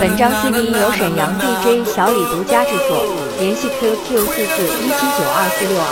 本张 CD 由沈阳 DJ 小李独家制作，联系 QQ 四四一七九二四六二。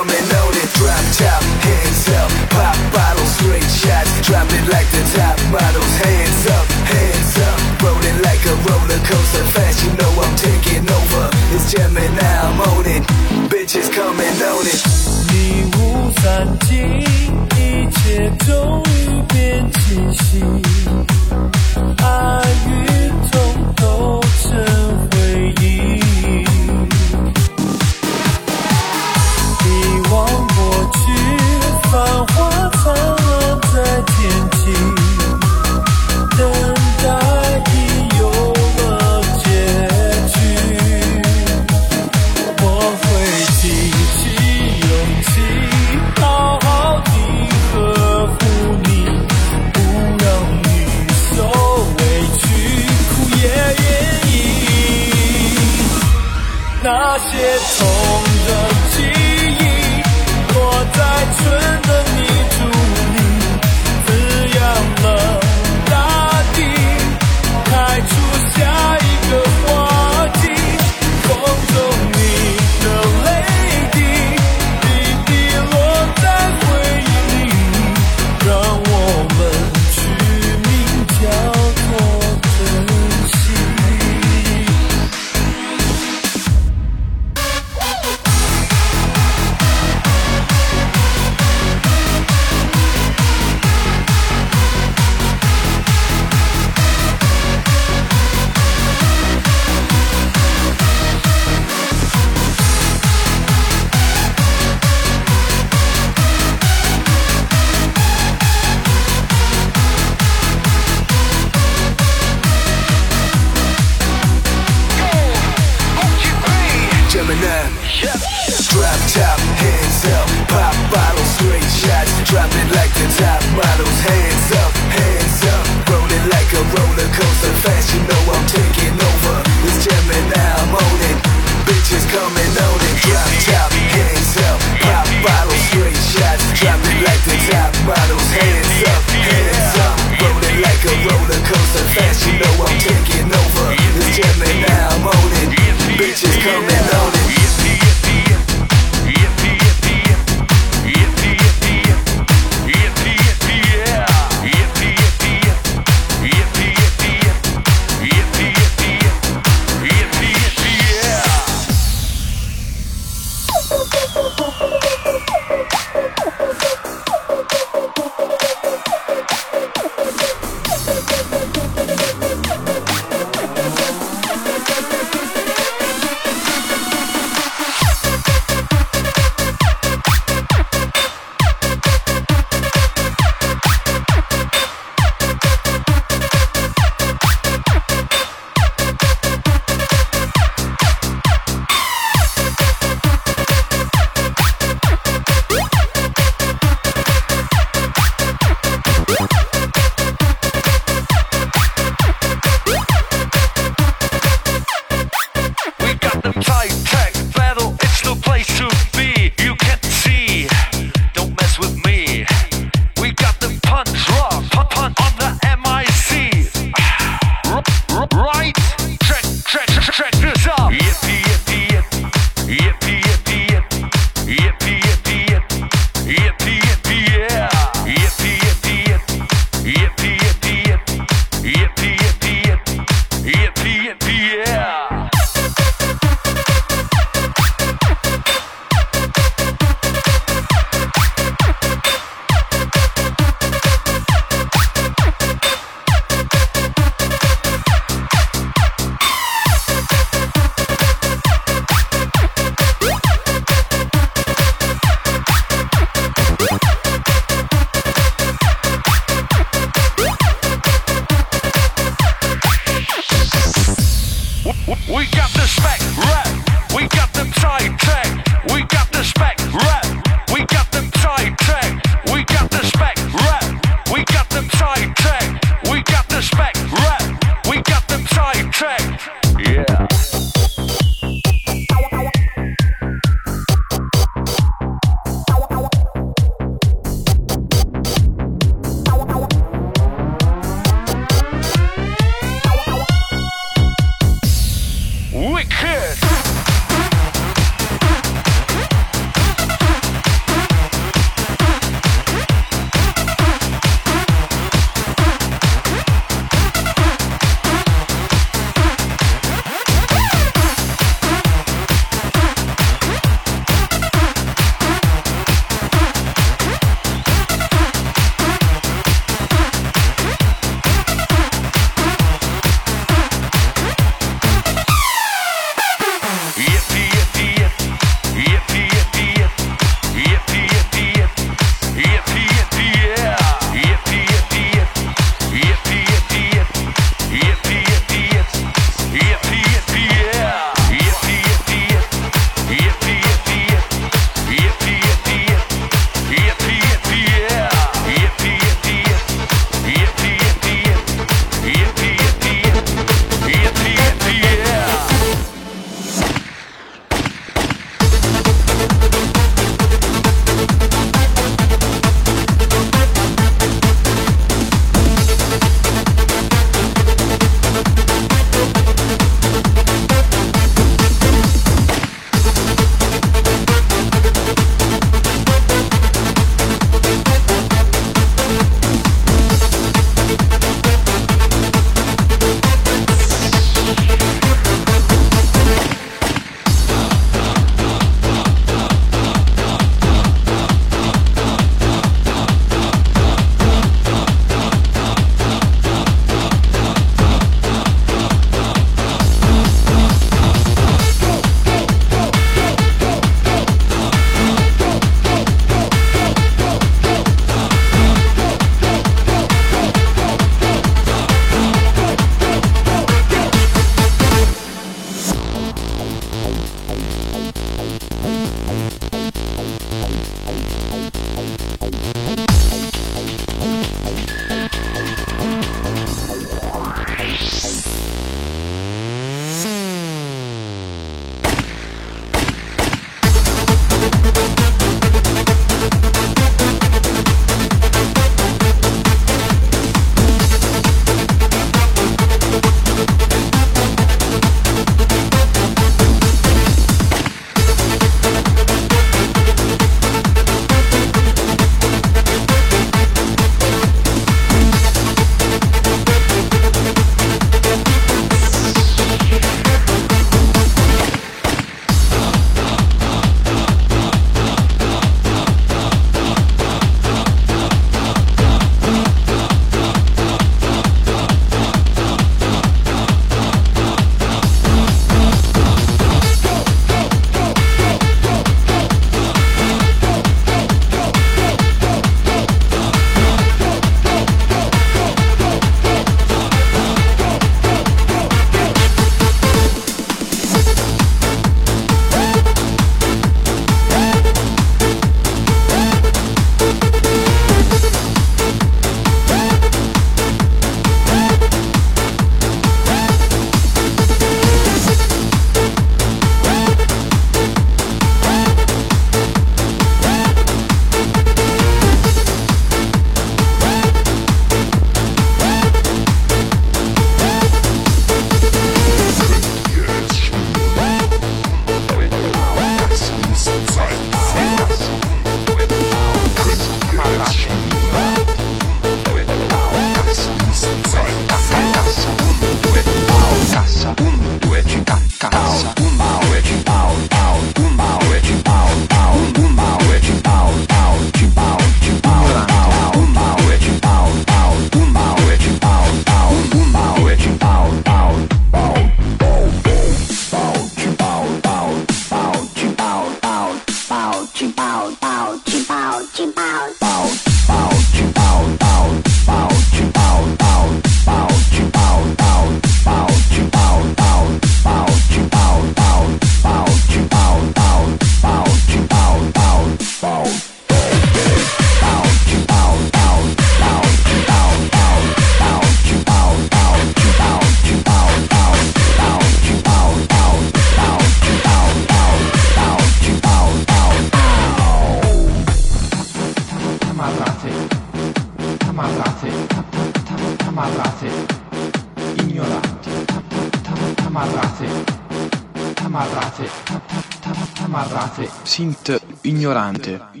Ignorante.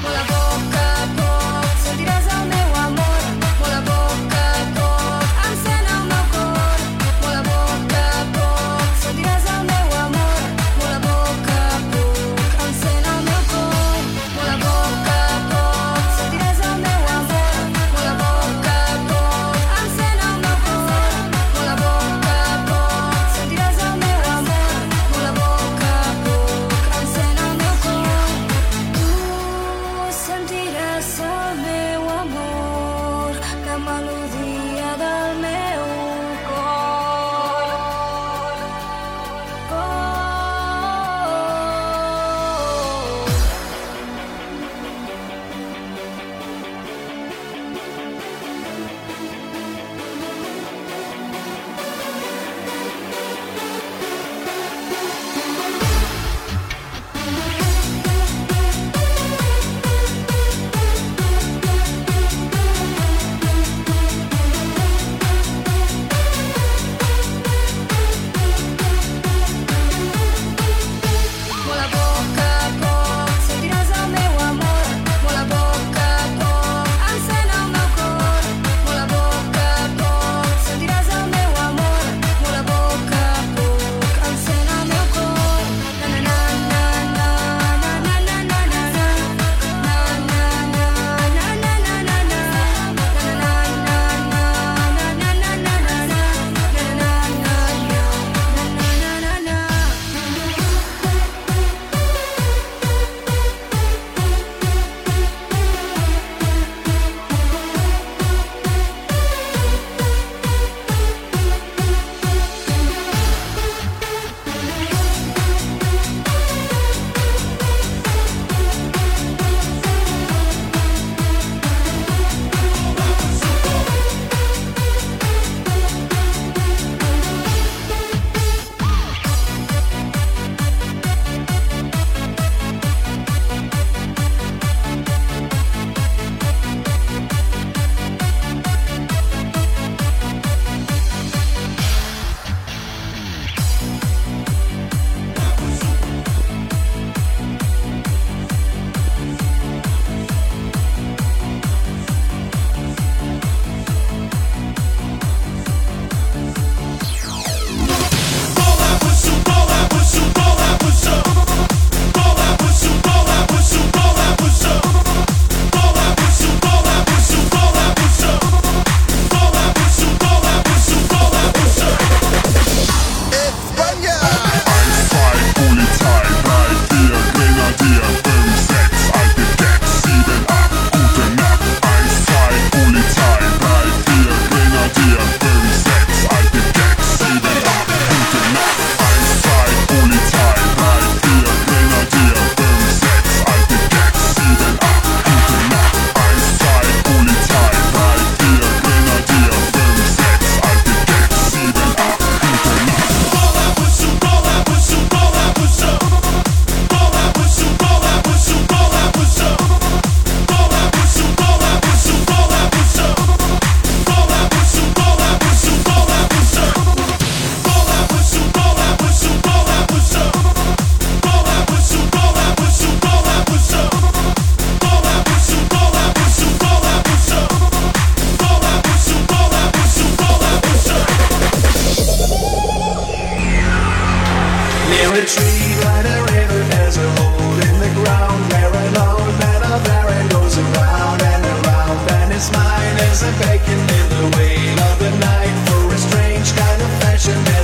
con la bocca, con sentirà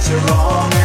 you're wrong.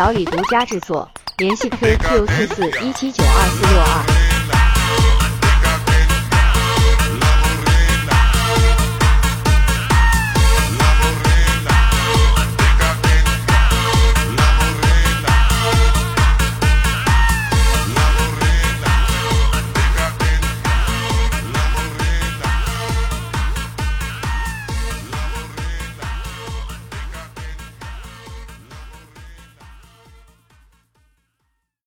小李独家制作，联系 QQ 四四一七九二四六二。